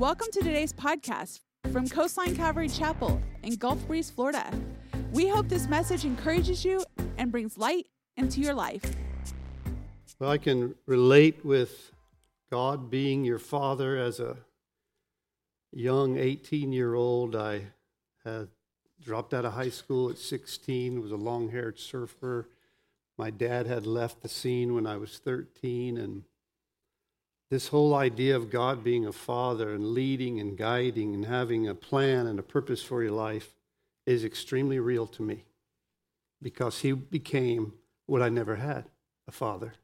Welcome to today's podcast from Coastline Calvary Chapel in Gulf Breeze, Florida. We hope this message encourages you and brings light into your life. Well, I can relate with God being your father as a young 18 year old. I had dropped out of high school at 16, was a long haired surfer. My dad had left the scene when I was 13, and this whole idea of God being a father and leading and guiding and having a plan and a purpose for your life is extremely real to me because he became what I never had a father.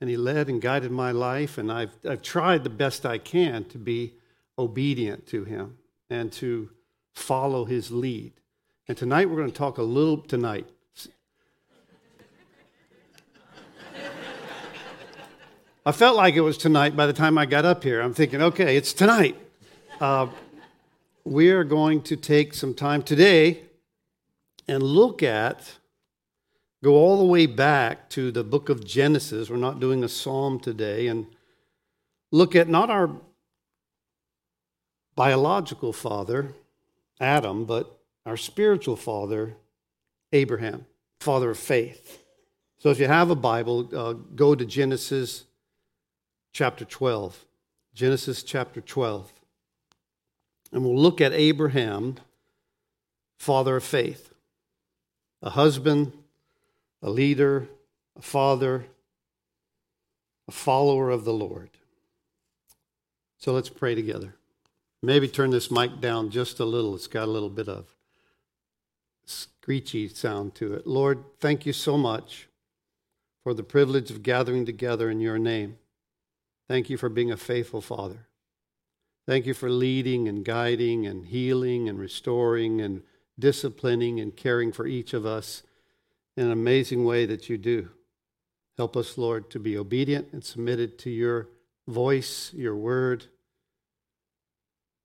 And he led and guided my life, and I've, I've tried the best I can to be obedient to him and to follow his lead. And tonight we're going to talk a little, tonight, I felt like it was tonight by the time I got up here. I'm thinking, okay, it's tonight. Uh, we are going to take some time today and look at, go all the way back to the book of Genesis. We're not doing a psalm today, and look at not our biological father, Adam, but our spiritual father, Abraham, father of faith. So if you have a Bible, uh, go to Genesis chapter 12. Genesis chapter 12. And we'll look at Abraham, father of faith, a husband, a leader, a father, a follower of the Lord. So let's pray together. Maybe turn this mic down just a little. It's got a little bit of screechy sound to it. Lord, thank you so much for the privilege of gathering together in your name. Thank you for being a faithful Father. Thank you for leading and guiding and healing and restoring and disciplining and caring for each of us in an amazing way that you do. Help us, Lord, to be obedient and submitted to your voice, your word,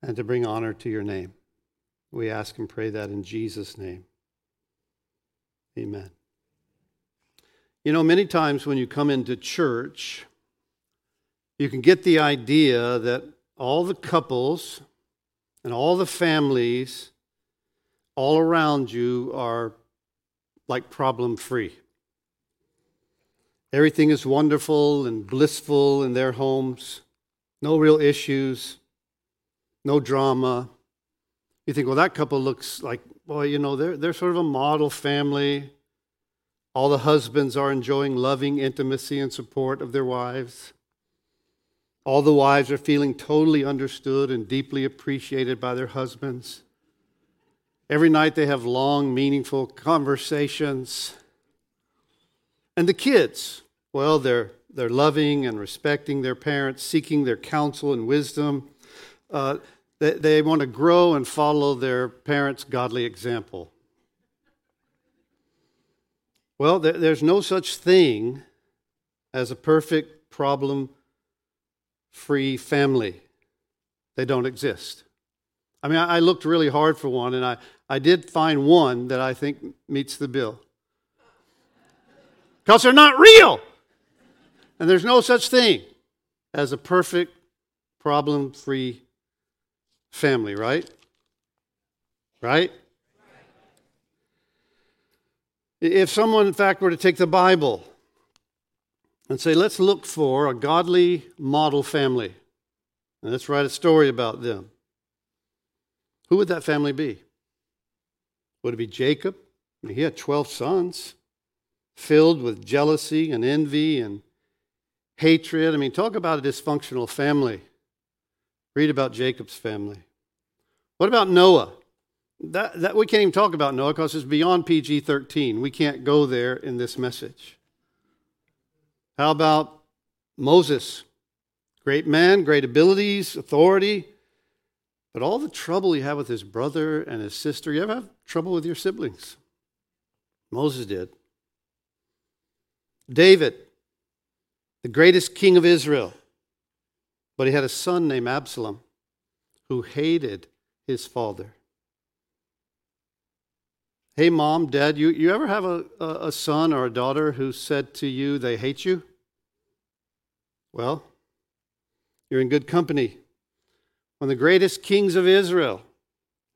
and to bring honor to your name. We ask and pray that in Jesus' name. Amen. You know, many times when you come into church, you can get the idea that all the couples and all the families all around you are like problem free. Everything is wonderful and blissful in their homes, no real issues, no drama. You think, well, that couple looks like, boy, you know, they're, they're sort of a model family. All the husbands are enjoying loving intimacy and support of their wives. All the wives are feeling totally understood and deeply appreciated by their husbands. Every night they have long, meaningful conversations. And the kids, well, they're, they're loving and respecting their parents, seeking their counsel and wisdom. Uh, they, they want to grow and follow their parents' godly example. Well, there, there's no such thing as a perfect problem free family. They don't exist. I mean, I looked really hard for one, and I, I did find one that I think meets the bill. Because they're not real. And there's no such thing as a perfect, problem free family, right? Right? If someone, in fact, were to take the Bible and say, let's look for a godly model family. And let's write a story about them. Who would that family be? Would it be Jacob? I mean, he had 12 sons filled with jealousy and envy and hatred. I mean, talk about a dysfunctional family. Read about Jacob's family. What about Noah? That, that, we can't even talk about Noah because it's beyond PG 13. We can't go there in this message. How about Moses? Great man, great abilities, authority, but all the trouble he had with his brother and his sister. You ever have trouble with your siblings? Moses did. David, the greatest king of Israel, but he had a son named Absalom who hated his father. Hey, mom, dad, you, you ever have a, a son or a daughter who said to you they hate you? Well, you're in good company. One of the greatest kings of Israel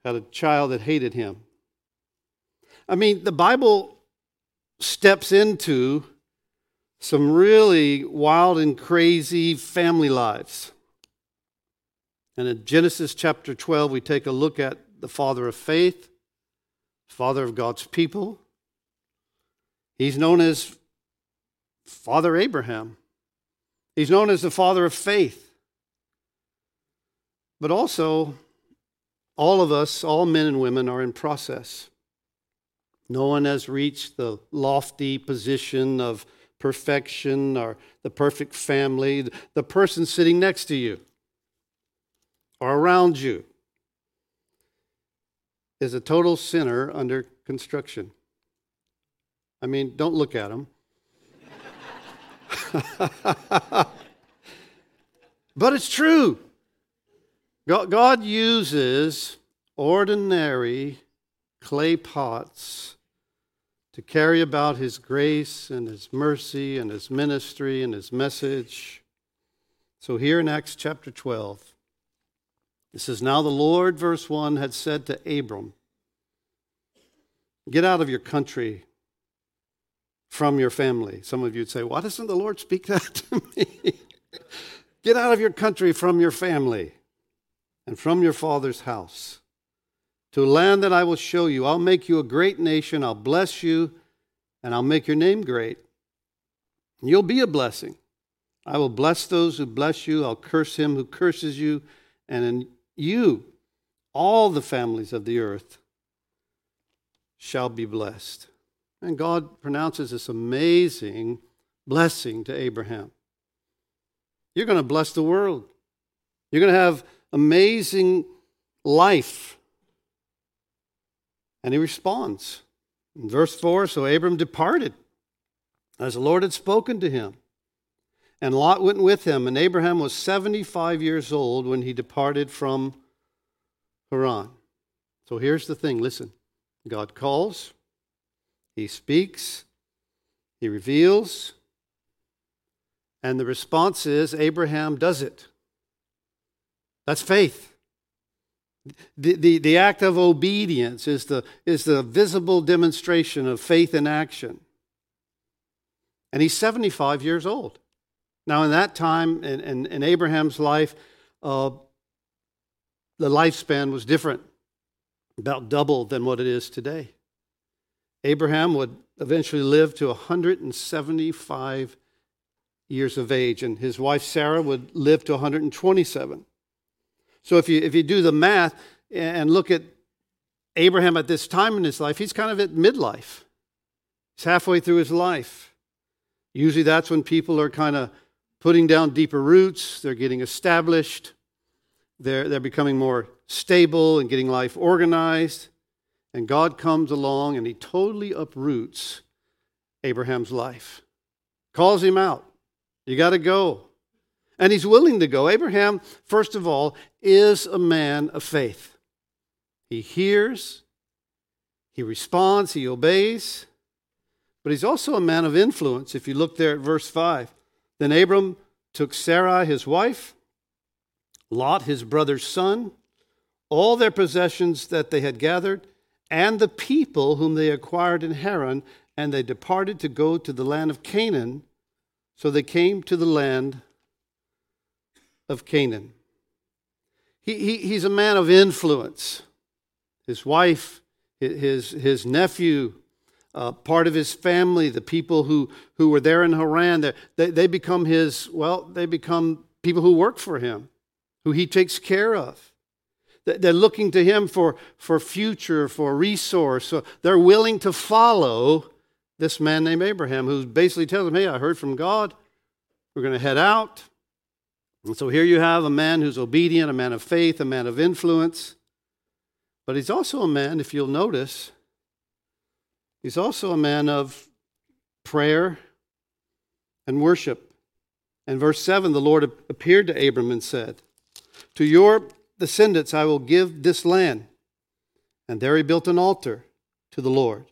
had a child that hated him. I mean, the Bible steps into some really wild and crazy family lives. And in Genesis chapter 12, we take a look at the father of faith, father of God's people. He's known as Father Abraham. He's known as the father of faith. But also, all of us, all men and women, are in process. No one has reached the lofty position of perfection or the perfect family. The person sitting next to you or around you is a total sinner under construction. I mean, don't look at him. but it's true. God uses ordinary clay pots to carry about his grace and his mercy and his ministry and his message. So, here in Acts chapter 12, it says, Now the Lord, verse 1, had said to Abram, Get out of your country from your family. Some of you would say, Why doesn't the Lord speak that to me? Get out of your country from your family and from your father's house to a land that I will show you. I'll make you a great nation. I'll bless you, and I'll make your name great. You'll be a blessing. I will bless those who bless you. I'll curse him who curses you. And in you, all the families of the earth shall be blessed. And God pronounces this amazing blessing to Abraham. You're going to bless the world. You're going to have amazing life. And he responds. In verse 4 So Abram departed as the Lord had spoken to him. And Lot went with him, and Abraham was 75 years old when he departed from Haran. So here's the thing listen God calls, He speaks, He reveals, and the response is Abraham does it. That's faith. The, the, the act of obedience is the, is the visible demonstration of faith in action. And he's 75 years old. Now, in that time, in, in, in Abraham's life, uh, the lifespan was different, about double than what it is today. Abraham would eventually live to 175 years of age, and his wife Sarah would live to 127. So if you, if you do the math and look at Abraham at this time in his life, he's kind of at midlife. He's halfway through his life. Usually that's when people are kind of putting down deeper roots, they're getting established, they're, they're becoming more stable and getting life organized. And God comes along and he totally uproots Abraham's life, calls him out. You got to go. And he's willing to go. Abraham, first of all, is a man of faith. He hears, he responds, he obeys, but he's also a man of influence. If you look there at verse 5, then Abram took Sarai, his wife, Lot, his brother's son, all their possessions that they had gathered, and the people whom they acquired in Haran, and they departed to go to the land of Canaan. So they came to the land of Canaan. He, he, he's a man of influence. His wife, his, his nephew, uh, part of his family, the people who, who were there in Haran, they, they become his, well, they become people who work for him, who he takes care of. They're looking to him for, for future, for resource. So they're willing to follow this man named Abraham, who basically tells them, Hey, I heard from God. We're going to head out. And so here you have a man who's obedient, a man of faith, a man of influence. But he's also a man, if you'll notice, he's also a man of prayer and worship. In verse 7, the Lord appeared to Abram and said, To your descendants I will give this land. And there he built an altar to the Lord,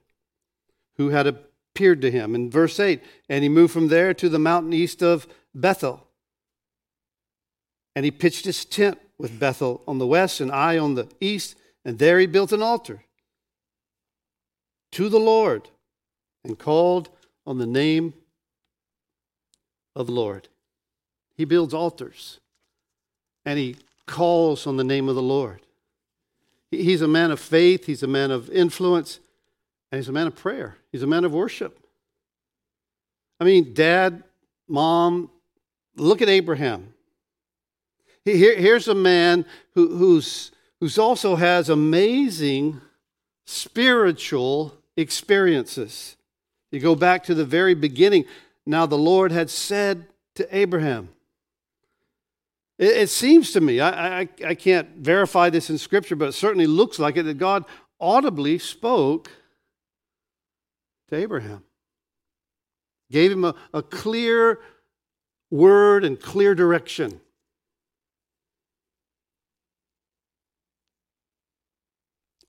who had appeared to him. In verse 8, and he moved from there to the mountain east of Bethel And he pitched his tent with Bethel on the west and Ai on the east, and there he built an altar to the Lord and called on the name of the Lord. He builds altars and he calls on the name of the Lord. He's a man of faith, he's a man of influence, and he's a man of prayer. He's a man of worship. I mean, dad, mom, look at Abraham. Here, here's a man who, who's, who's also has amazing spiritual experiences. You go back to the very beginning. Now, the Lord had said to Abraham, it, it seems to me, I, I, I can't verify this in Scripture, but it certainly looks like it, that God audibly spoke to Abraham, gave him a, a clear word and clear direction.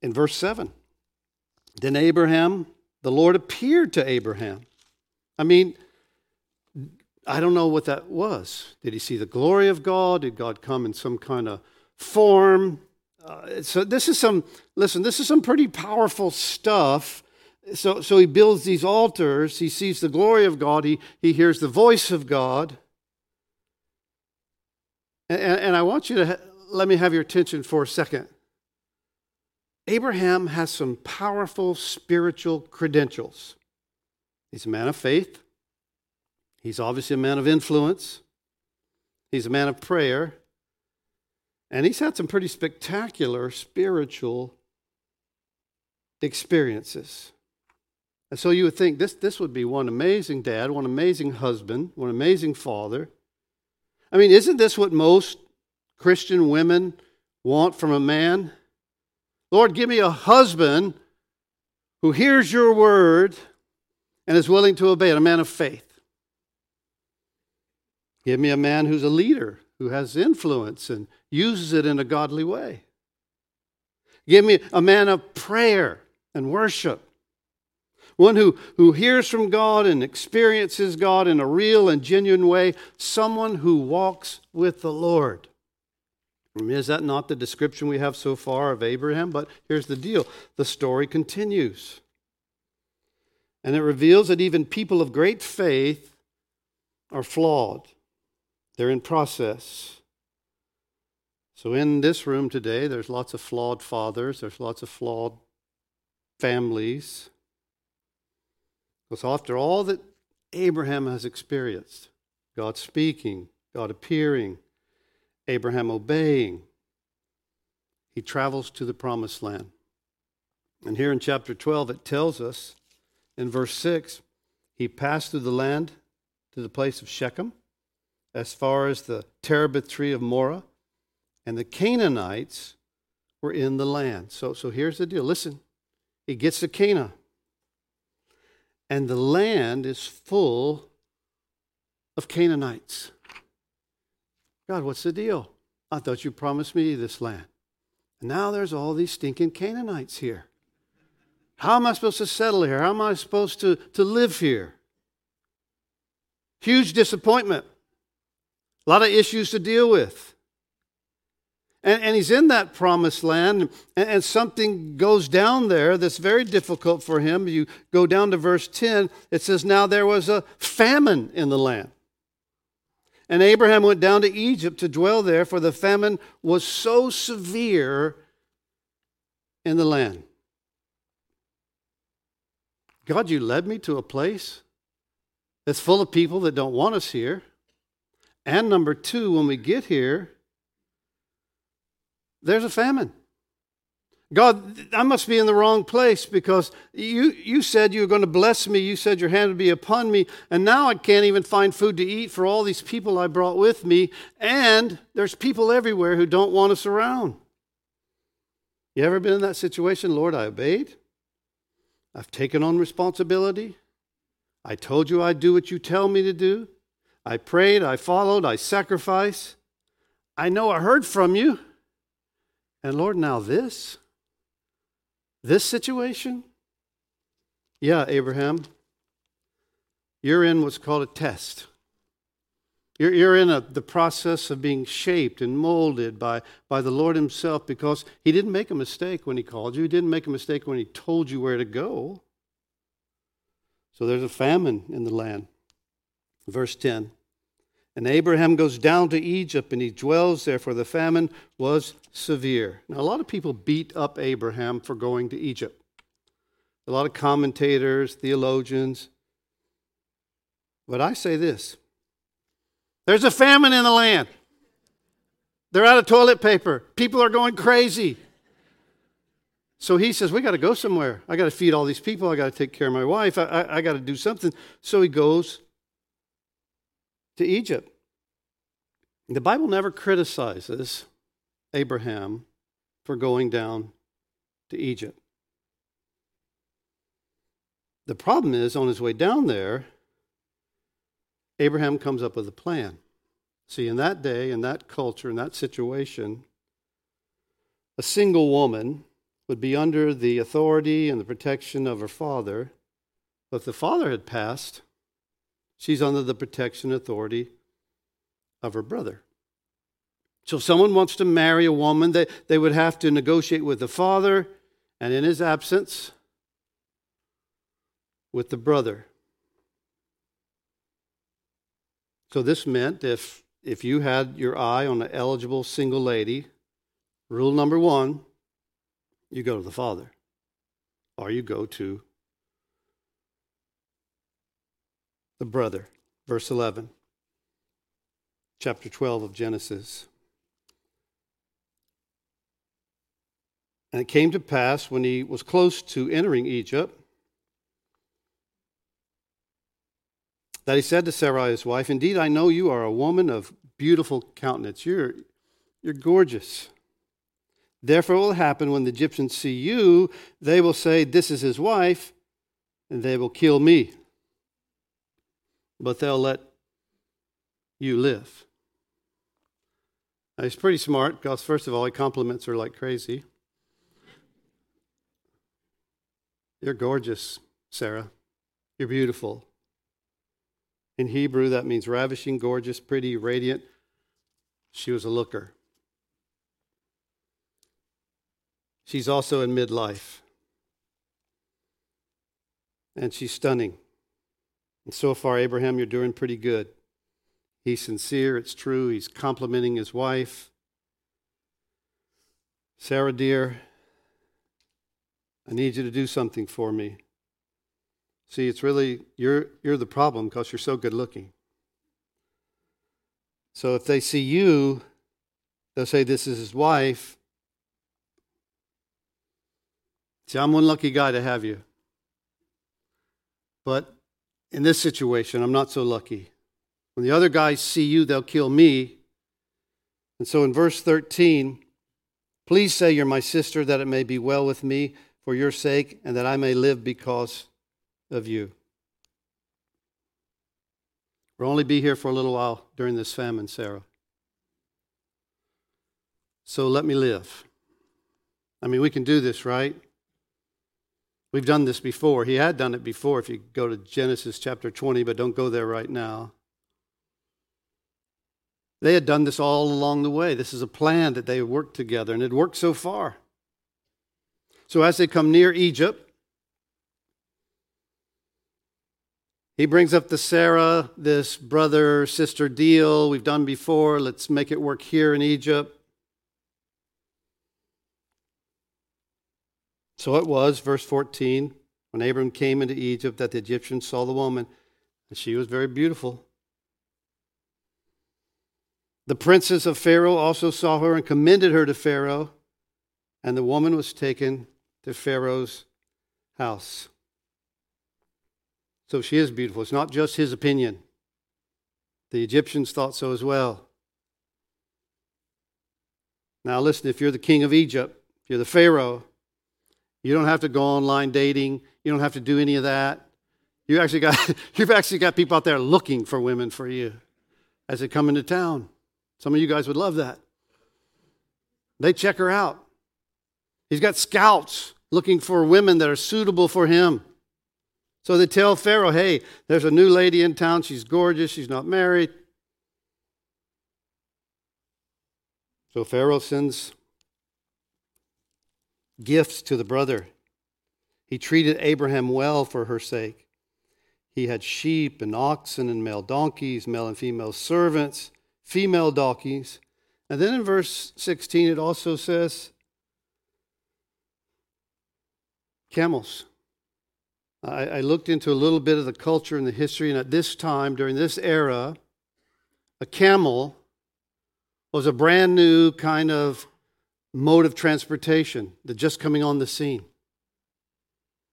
In verse 7, then Abraham, the Lord appeared to Abraham. I mean, I don't know what that was. Did he see the glory of God? Did God come in some kind of form? Uh, so this is some, listen, this is some pretty powerful stuff. So, so he builds these altars. He sees the glory of God. He, he hears the voice of God. And, and I want you to ha- let me have your attention for a second. Abraham has some powerful spiritual credentials. He's a man of faith. He's obviously a man of influence, he's a man of prayer, and he's had some pretty spectacular spiritual experiences. And so you would think this, this would be one amazing dad, one amazing husband, one amazing father. I mean, isn't this what most Christian women want from a man? Lord, give me a husband who hears your word and is willing to obey it, a man of faith. Give me a man who's a leader, who has influence and uses it in a godly way. Give me a man of prayer and worship. One who, who hears from God and experiences God in a real and genuine way. Someone who walks with the Lord. Is that not the description we have so far of Abraham? But here's the deal the story continues. And it reveals that even people of great faith are flawed. They're in process. So, in this room today, there's lots of flawed fathers, there's lots of flawed families. Because after all that Abraham has experienced, God speaking, God appearing, Abraham obeying, he travels to the promised land. And here in chapter 12, it tells us in verse 6 he passed through the land to the place of Shechem as far as the terebinth tree of Moreh, and the Canaanites were in the land. So, so here's the deal. Listen, he gets to Canaan, and the land is full of Canaanites. God, what's the deal? I thought you promised me this land. And now there's all these stinking Canaanites here. How am I supposed to settle here? How am I supposed to, to live here? Huge disappointment. A lot of issues to deal with. And, and he's in that promised land, and, and something goes down there that's very difficult for him. You go down to verse 10, it says, Now there was a famine in the land. And Abraham went down to Egypt to dwell there, for the famine was so severe in the land. God, you led me to a place that's full of people that don't want us here. And number two, when we get here, there's a famine. God, I must be in the wrong place because you, you said you were going to bless me. You said your hand would be upon me. And now I can't even find food to eat for all these people I brought with me. And there's people everywhere who don't want us around. You ever been in that situation? Lord, I obeyed. I've taken on responsibility. I told you I'd do what you tell me to do. I prayed, I followed, I sacrificed. I know I heard from you. And Lord, now this, this situation? Yeah, Abraham, you're in what's called a test. You're, you're in a, the process of being shaped and molded by, by the Lord Himself because He didn't make a mistake when He called you. He didn't make a mistake when He told you where to go. So there's a famine in the land. Verse 10 And Abraham goes down to Egypt and he dwells there, for the famine was severe. Now, a lot of people beat up Abraham for going to Egypt. A lot of commentators, theologians. But I say this there's a famine in the land. They're out of toilet paper. People are going crazy. So he says, We got to go somewhere. I got to feed all these people. I got to take care of my wife. I, I, I got to do something. So he goes to Egypt. The Bible never criticizes Abraham for going down to Egypt. The problem is, on his way down there, Abraham comes up with a plan. See, in that day, in that culture, in that situation, a single woman would be under the authority and the protection of her father. But if the father had passed, she's under the protection authority of her brother. So if someone wants to marry a woman, they, they would have to negotiate with the father, and in his absence, with the brother. So this meant if if you had your eye on an eligible single lady, rule number one, you go to the Father, or you go to the brother. Verse 11, chapter 12 of Genesis. And it came to pass when he was close to entering Egypt that he said to Sarai, his wife, Indeed, I know you are a woman of beautiful countenance. You're, you're gorgeous. Therefore, it will happen when the Egyptians see you, they will say, This is his wife, and they will kill me. But they'll let you live. Now, he's pretty smart because, first of all, he compliments her like crazy. You're gorgeous, Sarah. You're beautiful. In Hebrew, that means ravishing, gorgeous, pretty, radiant. She was a looker. She's also in midlife. And she's stunning. And so far, Abraham, you're doing pretty good. He's sincere, it's true. He's complimenting his wife. Sarah, dear, I need you to do something for me. See, it's really, you're, you're the problem because you're so good looking. So if they see you, they'll say, This is his wife. See, I'm one lucky guy to have you. But in this situation, I'm not so lucky. When the other guys see you, they'll kill me. And so in verse 13, please say you're my sister, that it may be well with me for your sake, and that I may live because of you. We'll only be here for a little while during this famine, Sarah. So let me live. I mean, we can do this, right? We've done this before. He had done it before if you go to Genesis chapter 20, but don't go there right now. They had done this all along the way. This is a plan that they worked together, and it worked so far. So as they come near Egypt, He brings up the Sarah, this brother sister deal we've done before. Let's make it work here in Egypt. So it was, verse 14, when Abram came into Egypt, that the Egyptians saw the woman, and she was very beautiful. The princes of Pharaoh also saw her and commended her to Pharaoh, and the woman was taken to Pharaoh's house. So she is beautiful. It's not just his opinion. The Egyptians thought so as well. Now, listen, if you're the king of Egypt, if you're the Pharaoh, you don't have to go online dating. You don't have to do any of that. You actually got, you've actually got people out there looking for women for you as they come into town. Some of you guys would love that. They check her out. He's got scouts looking for women that are suitable for him. So they tell Pharaoh, hey, there's a new lady in town. She's gorgeous. She's not married. So Pharaoh sends gifts to the brother. He treated Abraham well for her sake. He had sheep and oxen and male donkeys, male and female servants, female donkeys. And then in verse 16, it also says camels. I, I looked into a little bit of the culture and the history, and at this time, during this era, a camel was a brand new kind of mode of transportation that just coming on the scene.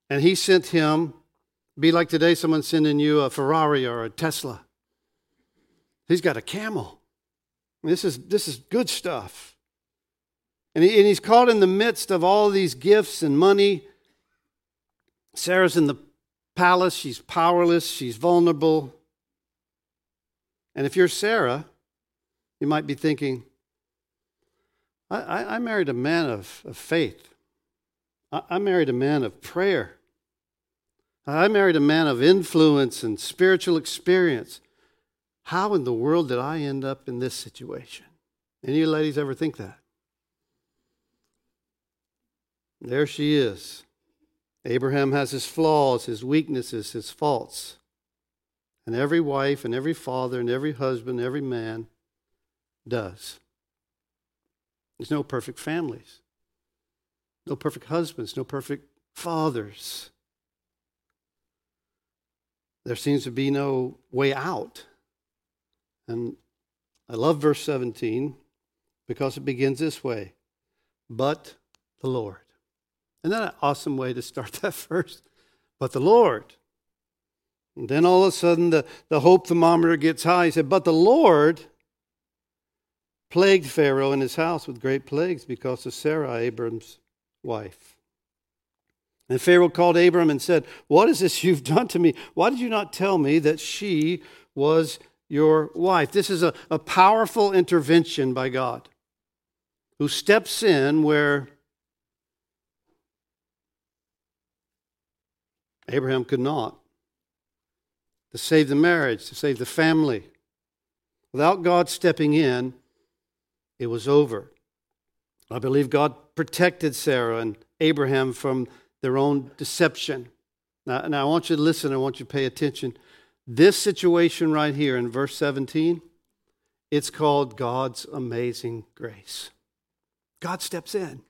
And he sent him, be like today someone sending you a Ferrari or a Tesla. He's got a camel. This is, this is good stuff. And, he, and he's caught in the midst of all these gifts and money. Sarah's in the palace. She's powerless. She's vulnerable. And if you're Sarah, you might be thinking, I, I, married a man of, of faith. I, I married a man of prayer. I married a man of influence and spiritual experience. How in the world did I end up in this situation? Any of you ladies ever think that? There she is. Abraham has his flaws, his weaknesses, his faults. And every wife and every father and every husband, every man does. There's no perfect families, no perfect husbands, no perfect fathers. There seems to be no way out. And I love verse 17 because it begins this way But the Lord. Isn't that an awesome way to start that verse? But the Lord. And then all of a sudden the, the hope thermometer gets high. He said, But the Lord plagued Pharaoh and his house with great plagues because of Sarah, Abram's wife. And Pharaoh called Abram and said, What is this you've done to me? Why did you not tell me that she was your wife? This is a, a powerful intervention by God who steps in where Abraham could not to save the marriage, to save the family. Without God stepping in, it was over. I believe God protected Sarah and Abraham from their own deception. Now, now, I want you to listen, I want you to pay attention. This situation right here in verse 17, it's called God's amazing grace. God steps in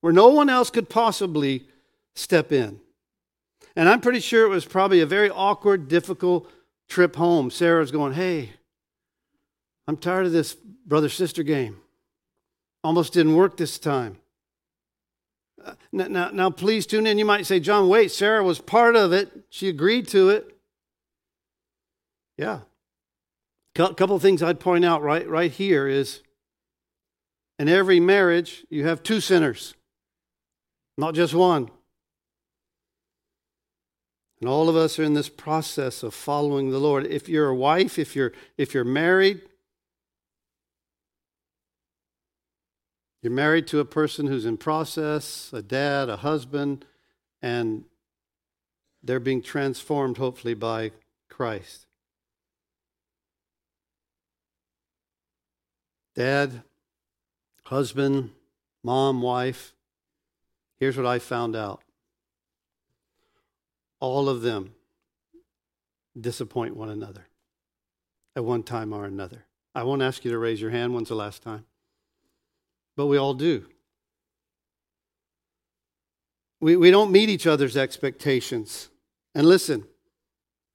where no one else could possibly step in. And I'm pretty sure it was probably a very awkward, difficult trip home. Sarah's going, Hey, I'm tired of this brother sister game. Almost didn't work this time. Uh, now, now, now, please tune in. You might say, John, wait, Sarah was part of it. She agreed to it. Yeah. A couple of things I'd point out right, right here is in every marriage, you have two sinners, not just one. And all of us are in this process of following the Lord. If you're a wife, if you're if you're married, you're married to a person who's in process, a dad, a husband, and they're being transformed hopefully by Christ. Dad, husband, mom, wife, here's what I found out all of them disappoint one another at one time or another. I won't ask you to raise your hand. When's the last time? But we all do. We, we don't meet each other's expectations. And listen,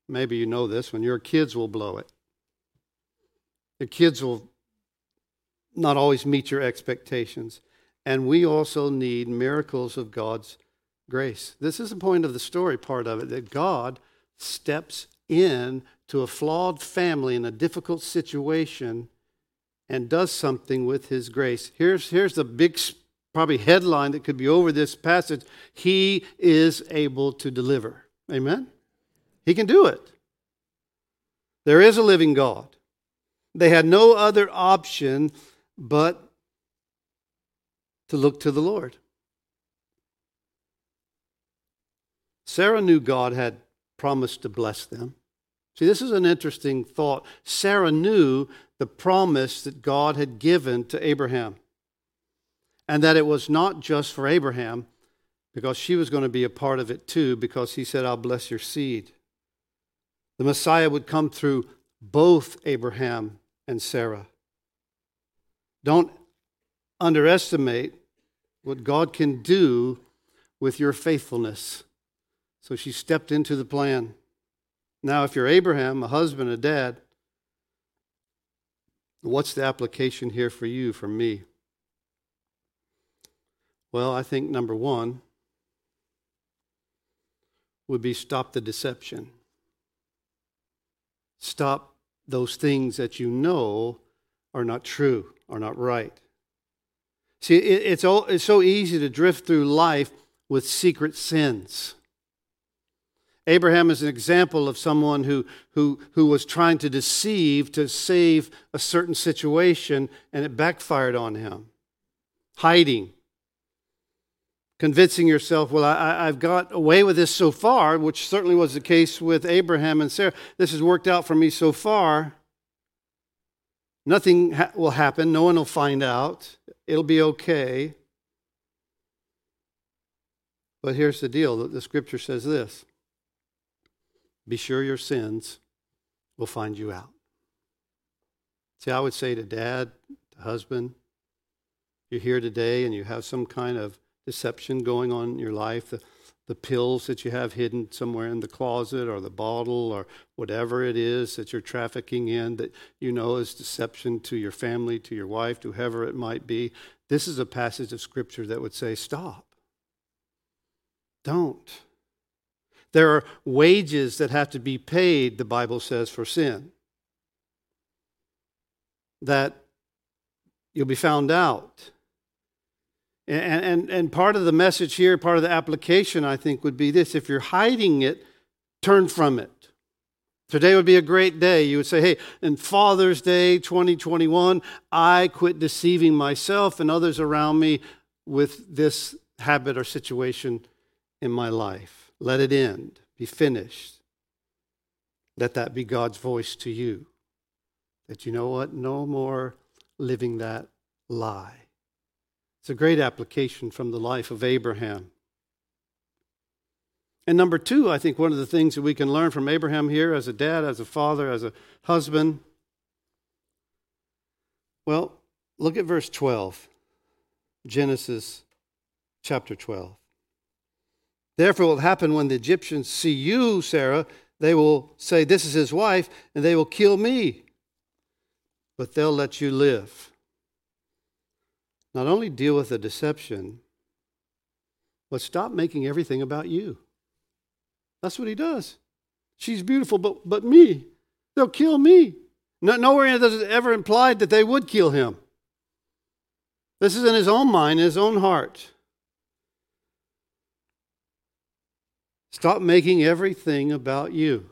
maybe you know this when your kids will blow it. Your kids will not always meet your expectations. And we also need miracles of God's grace. This is the point of the story part of it that God steps in to a flawed family in a difficult situation and does something with his grace. Here's, here's the big, probably headline that could be over this passage He is able to deliver. Amen? He can do it. There is a living God. They had no other option but to look to the Lord. Sarah knew God had promised to bless them. See, this is an interesting thought. Sarah knew the promise that God had given to Abraham, and that it was not just for Abraham, because she was going to be a part of it too, because he said, I'll bless your seed. The Messiah would come through both Abraham and Sarah. Don't underestimate what God can do with your faithfulness. So she stepped into the plan. Now, if you're Abraham, a husband, a dad, what's the application here for you, for me? Well, I think number one would be stop the deception. Stop those things that you know are not true, are not right. See, it's, all, it's so easy to drift through life with secret sins. Abraham is an example of someone who, who, who was trying to deceive to save a certain situation, and it backfired on him. Hiding. Convincing yourself, well, I, I've got away with this so far, which certainly was the case with Abraham and Sarah. This has worked out for me so far. Nothing ha- will happen. No one will find out. It'll be okay. But here's the deal that the scripture says this be sure your sins will find you out. See, I would say to dad, to husband, you're here today and you have some kind of deception going on in your life, the, the pills that you have hidden somewhere in the closet or the bottle or whatever it is that you're trafficking in that you know is deception to your family, to your wife, to whoever it might be. This is a passage of scripture that would say, stop. Don't. There are wages that have to be paid, the Bible says, for sin. That you'll be found out. And, and, and part of the message here, part of the application, I think, would be this if you're hiding it, turn from it. Today would be a great day. You would say, hey, in Father's Day 2021, I quit deceiving myself and others around me with this habit or situation in my life. Let it end, be finished. Let that be God's voice to you. That you know what? No more living that lie. It's a great application from the life of Abraham. And number two, I think one of the things that we can learn from Abraham here as a dad, as a father, as a husband. Well, look at verse 12, Genesis chapter 12. Therefore, it will happen when the Egyptians see you, Sarah, they will say, This is his wife, and they will kill me. But they'll let you live not only deal with the deception, but stop making everything about you. That's what he does. She's beautiful, but, but me. They'll kill me. No, nowhere does it ever implied that they would kill him. This is in his own mind, in his own heart. Stop making everything about you.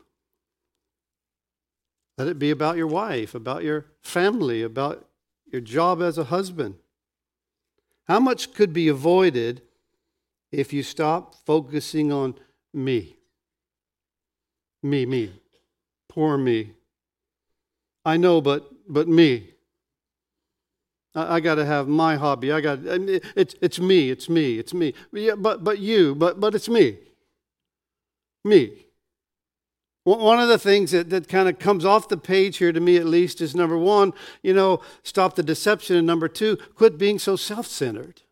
Let it be about your wife, about your family, about your job as a husband. How much could be avoided if you stop focusing on me? Me, me. Poor me. I know, but but me. I, I got to have my hobby. I got it's it's me. It's me. It's me. Yeah, but but you. But but it's me. Me. One of the things that, that kind of comes off the page here, to me at least, is number one, you know, stop the deception. And number two, quit being so self centered.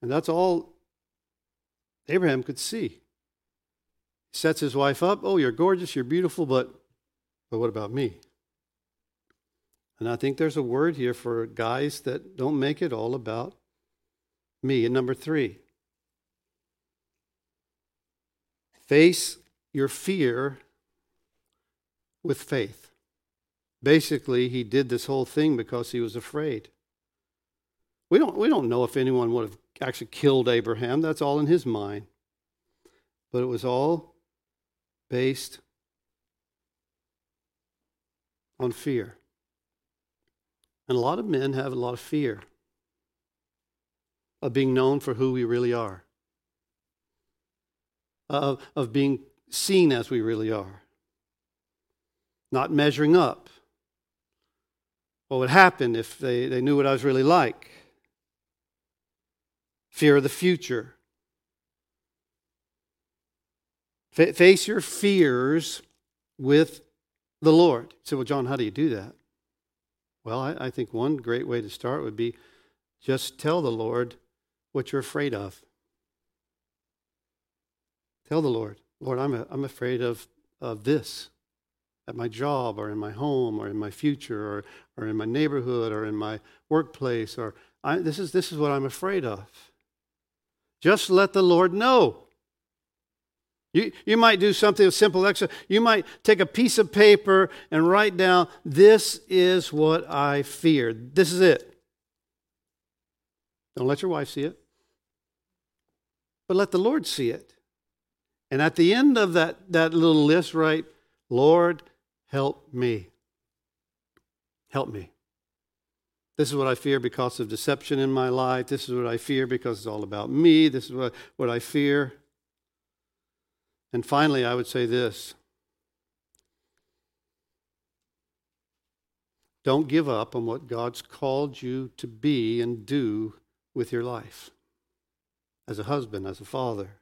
And that's all Abraham could see. He sets his wife up. Oh, you're gorgeous, you're beautiful, but, but what about me? And I think there's a word here for guys that don't make it all about me. And number three, face your fear with faith. Basically, he did this whole thing because he was afraid. We don't, we don't know if anyone would have actually killed Abraham. That's all in his mind. But it was all based on fear. And a lot of men have a lot of fear of being known for who we really are, of, of being seen as we really are. not measuring up. What would happen if they, they knew what I was really like? Fear of the future. F- face your fears with the Lord. You say, well, John, how do you do that? Well, I, I think one great way to start would be just tell the Lord what you're afraid of. Tell the Lord, Lord, I'm, a, I'm afraid of, of this at my job or in my home or in my future or, or in my neighborhood or in my workplace or I, this, is, this is what I'm afraid of. Just let the Lord know. You, you might do something simple exercise. You might take a piece of paper and write down, This is what I fear. This is it. Don't let your wife see it, but let the Lord see it. And at the end of that, that little list, write, Lord, help me. Help me. This is what I fear because of deception in my life. This is what I fear because it's all about me. This is what, what I fear. And finally, I would say this don't give up on what God's called you to be and do with your life as a husband, as a father.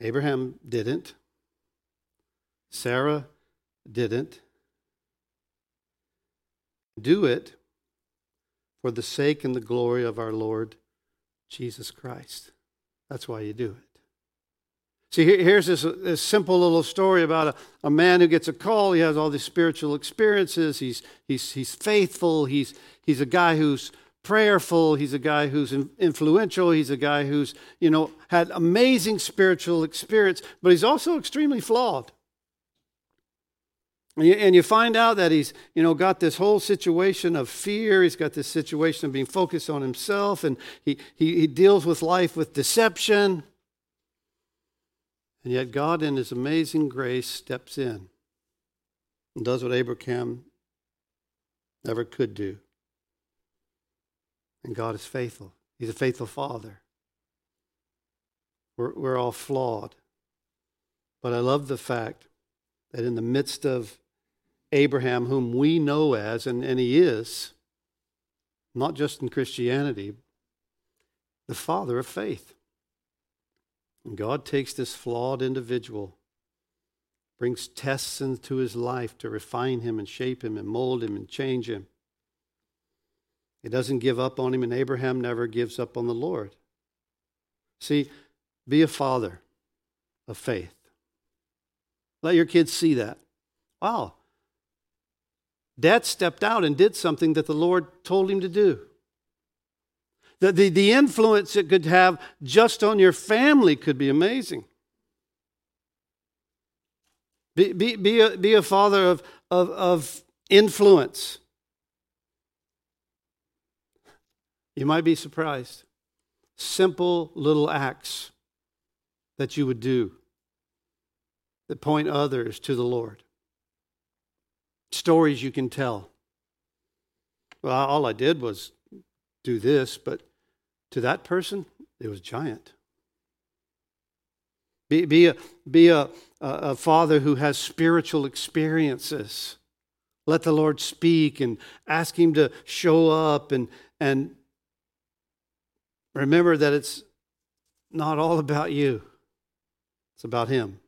Abraham didn't. Sarah didn't. Do it for the sake and the glory of our Lord Jesus Christ. That's why you do it. See, here's this, this simple little story about a, a man who gets a call. He has all these spiritual experiences. He's, he's, he's faithful. He's, he's a guy who's prayerful. He's a guy who's influential. He's a guy who's, you know, had amazing spiritual experience, but he's also extremely flawed. And you, find out that he's, you know, got this whole situation of fear. He's got this situation of being focused on himself, and he, he, he deals with life with deception. And yet, God, in His amazing grace, steps in and does what Abraham never could do. And God is faithful. He's a faithful Father. We're, we're all flawed. But I love the fact that in the midst of Abraham, whom we know as, and, and he is, not just in Christianity, the father of faith. And God takes this flawed individual, brings tests into his life to refine him and shape him and mold him and change him. He doesn't give up on him, and Abraham never gives up on the Lord. See, be a father of faith. Let your kids see that. Wow. Dad stepped out and did something that the Lord told him to do. The, the, the influence it could have just on your family could be amazing. Be, be, be, a, be a father of, of, of influence. You might be surprised. Simple little acts that you would do that point others to the Lord. Stories you can tell. Well, all I did was do this, but to that person, it was giant. Be, be, a, be a, a father who has spiritual experiences. Let the Lord speak and ask Him to show up and, and remember that it's not all about you, it's about Him.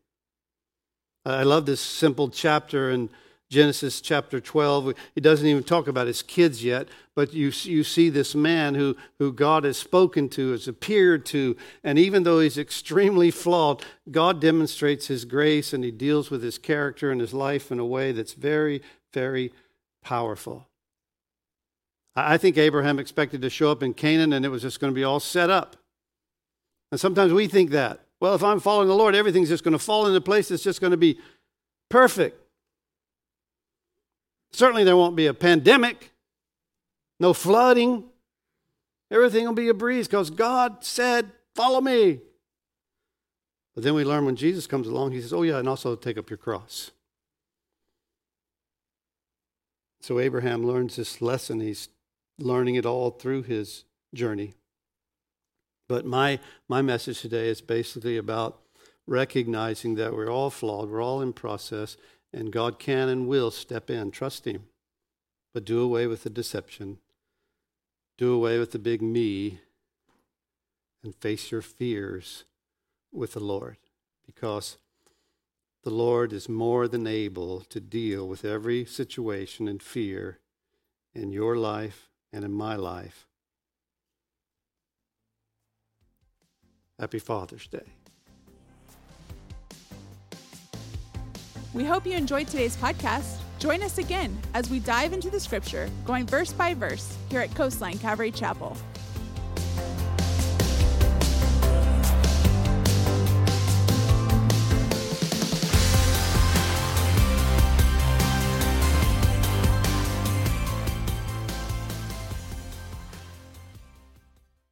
I love this simple chapter in Genesis chapter 12. He doesn't even talk about his kids yet, but you, you see this man who, who God has spoken to, has appeared to, and even though he's extremely flawed, God demonstrates his grace and he deals with his character and his life in a way that's very, very powerful. I think Abraham expected to show up in Canaan and it was just going to be all set up. And sometimes we think that. Well, if I'm following the Lord, everything's just going to fall into place. It's just going to be perfect. Certainly, there won't be a pandemic, no flooding. Everything will be a breeze because God said, Follow me. But then we learn when Jesus comes along, he says, Oh, yeah, and also take up your cross. So Abraham learns this lesson. He's learning it all through his journey. But my, my message today is basically about recognizing that we're all flawed, we're all in process, And God can and will step in. Trust Him. But do away with the deception. Do away with the big me and face your fears with the Lord because the Lord is more than able to deal with every situation and fear in your life and in my life. Happy Father's Day. We hope you enjoyed today's podcast. Join us again as we dive into the scripture, going verse by verse, here at Coastline Calvary Chapel.